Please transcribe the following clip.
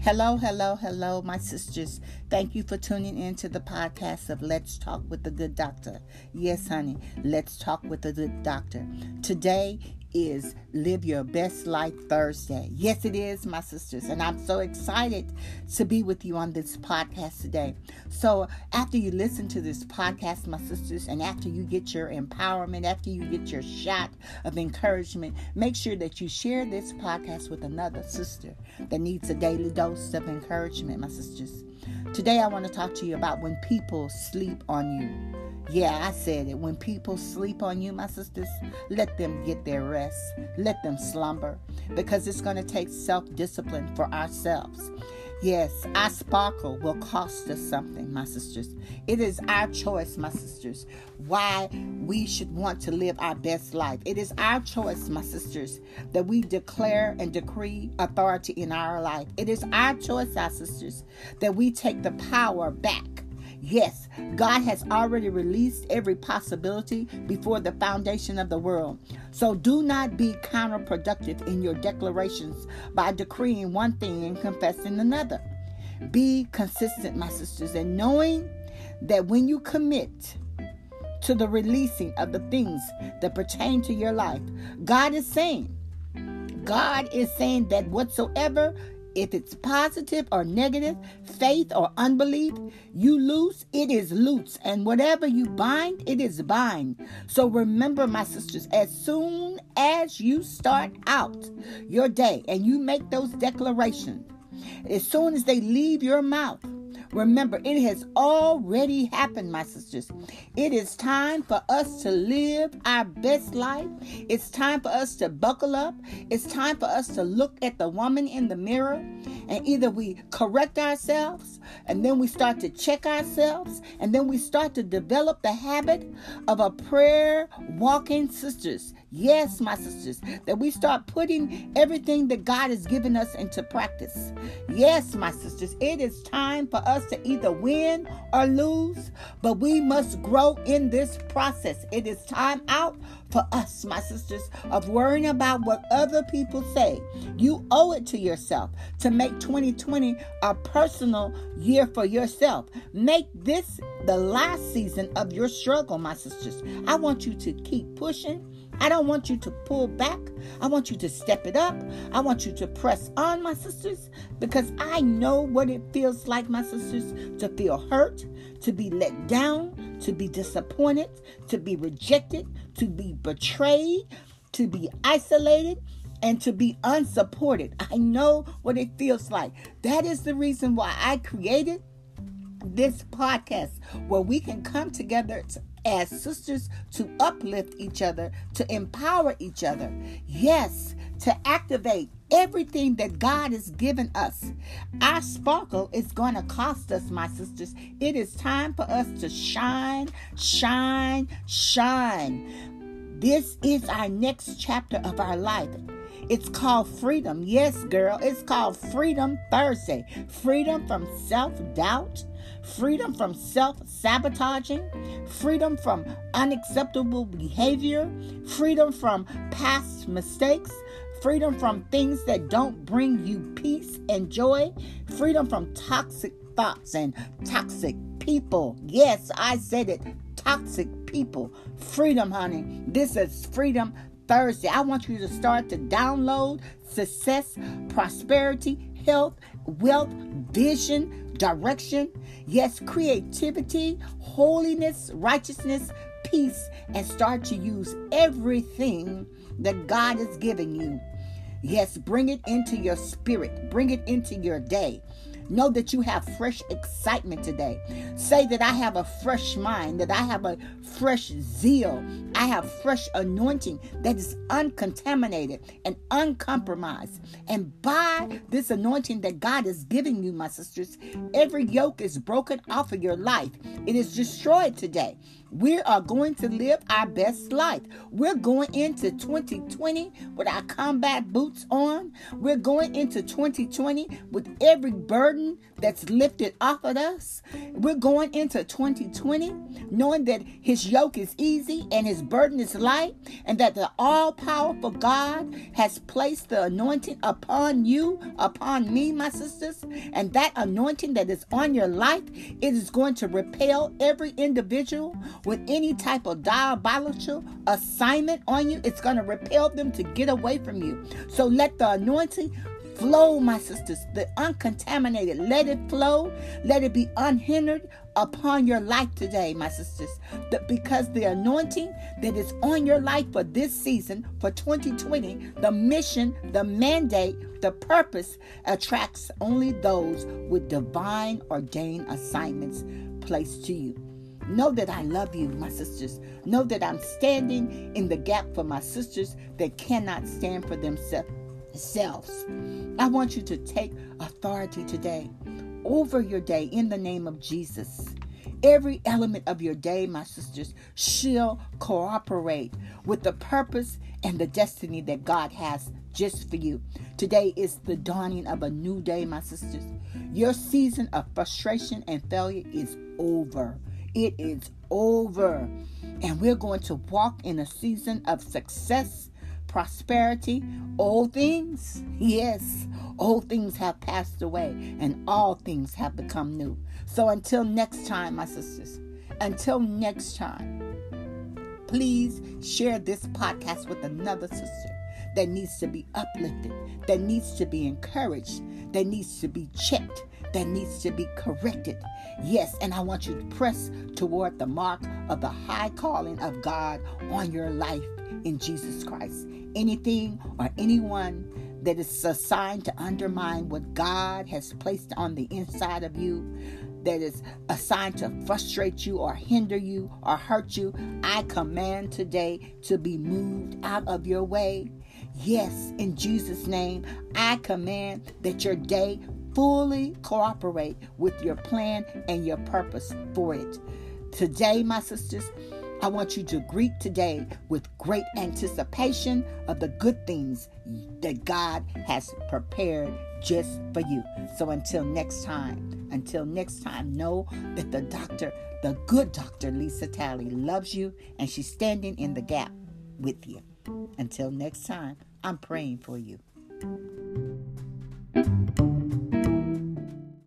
Hello, hello, hello, my sisters. Thank you for tuning in to the podcast of Let's Talk with the Good Doctor. Yes, honey, let's talk with the good doctor. Today is Live Your Best Life Thursday. Yes, it is, my sisters. And I'm so excited to be with you on this podcast today. So, after you listen to this podcast, my sisters, and after you get your empowerment, after you get your shot of encouragement, make sure that you share this podcast with another sister that needs a daily dose of encouragement, my sisters. Today, I want to talk to you about when people sleep on you. Yeah, I said it. When people sleep on you, my sisters, let them get their rest. Let them slumber because it's going to take self discipline for ourselves. Yes, our sparkle will cost us something, my sisters. It is our choice, my sisters, why we should want to live our best life. It is our choice, my sisters, that we declare and decree authority in our life. It is our choice, our sisters, that we take the power back Yes, God has already released every possibility before the foundation of the world. So do not be counterproductive in your declarations by decreeing one thing and confessing another. Be consistent, my sisters, and knowing that when you commit to the releasing of the things that pertain to your life, God is saying, God is saying that whatsoever if it's positive or negative, faith or unbelief, you loose, it is loose. And whatever you bind, it is bind. So remember, my sisters, as soon as you start out your day and you make those declarations, as soon as they leave your mouth, Remember, it has already happened, my sisters. It is time for us to live our best life. It's time for us to buckle up. It's time for us to look at the woman in the mirror and either we correct ourselves and then we start to check ourselves and then we start to develop the habit of a prayer walking sisters. Yes, my sisters, that we start putting everything that God has given us into practice. Yes, my sisters, it is time for us to either win or lose, but we must grow in this process. It is time out for us, my sisters, of worrying about what other people say. You owe it to yourself to make 2020 a personal year for yourself. Make this the last season of your struggle, my sisters. I want you to keep pushing. I don't want you to pull back. I want you to step it up. I want you to press on, my sisters, because I know what it feels like, my sisters, to feel hurt, to be let down, to be disappointed, to be rejected, to be betrayed, to be isolated, and to be unsupported. I know what it feels like. That is the reason why I created this podcast where we can come together to, as sisters to uplift each other, to empower each other. Yes, to activate everything that God has given us. Our sparkle is going to cost us, my sisters. It is time for us to shine, shine, shine. This is our next chapter of our life. It's called freedom. Yes, girl, it's called Freedom Thursday. Freedom from self doubt, freedom from self sabotaging, freedom from unacceptable behavior, freedom from past mistakes, freedom from things that don't bring you peace and joy, freedom from toxic thoughts and toxic people. Yes, I said it toxic people. Freedom, honey. This is Freedom Thursday. I want you to start to download success, prosperity, health, wealth, vision, direction. Yes, creativity, holiness, righteousness, peace, and start to use everything that God has given you. Yes, bring it into your spirit, bring it into your day. Know that you have fresh excitement today. Say that I have a fresh mind, that I have a fresh zeal. I have fresh anointing that is uncontaminated and uncompromised. And by this anointing that God is giving you, my sisters, every yoke is broken off of your life. It is destroyed today. We are going to live our best life. We're going into 2020 with our combat boots on. We're going into 2020 with every burden that's lifted off of us. We're going into 2020 knowing that His yoke is easy and His burden is light, and that the all powerful God has placed the anointing upon you, upon me, my sisters. And that anointing that is on your life, it is going to repel every individual with any type of diabolical assignment on you, it's going to repel them to get away from you. So let the anointing flow, my sisters, the uncontaminated. Let it flow. Let it be unhindered upon your life today, my sisters. Because the anointing that is on your life for this season, for 2020, the mission, the mandate, the purpose attracts only those with divine ordained assignments placed to you. Know that I love you, my sisters. Know that I'm standing in the gap for my sisters that cannot stand for themselves. I want you to take authority today over your day in the name of Jesus. Every element of your day, my sisters, shall cooperate with the purpose and the destiny that God has just for you. Today is the dawning of a new day, my sisters. Your season of frustration and failure is over. It is over. And we're going to walk in a season of success, prosperity, old things. Yes, old things have passed away and all things have become new. So until next time, my sisters, until next time, please share this podcast with another sister that needs to be uplifted, that needs to be encouraged, that needs to be checked, that needs to be corrected. Yes, and I want you to press toward the mark of the high calling of God on your life in Jesus Christ. Anything or anyone that is assigned to undermine what God has placed on the inside of you, that is assigned to frustrate you or hinder you or hurt you, I command today to be moved out of your way. Yes, in Jesus' name, I command that your day fully cooperate with your plan and your purpose for it. Today, my sisters, I want you to greet today with great anticipation of the good things that God has prepared just for you. So until next time, until next time, know that the doctor, the good doctor, Lisa Talley, loves you and she's standing in the gap with you. Until next time, I'm praying for you.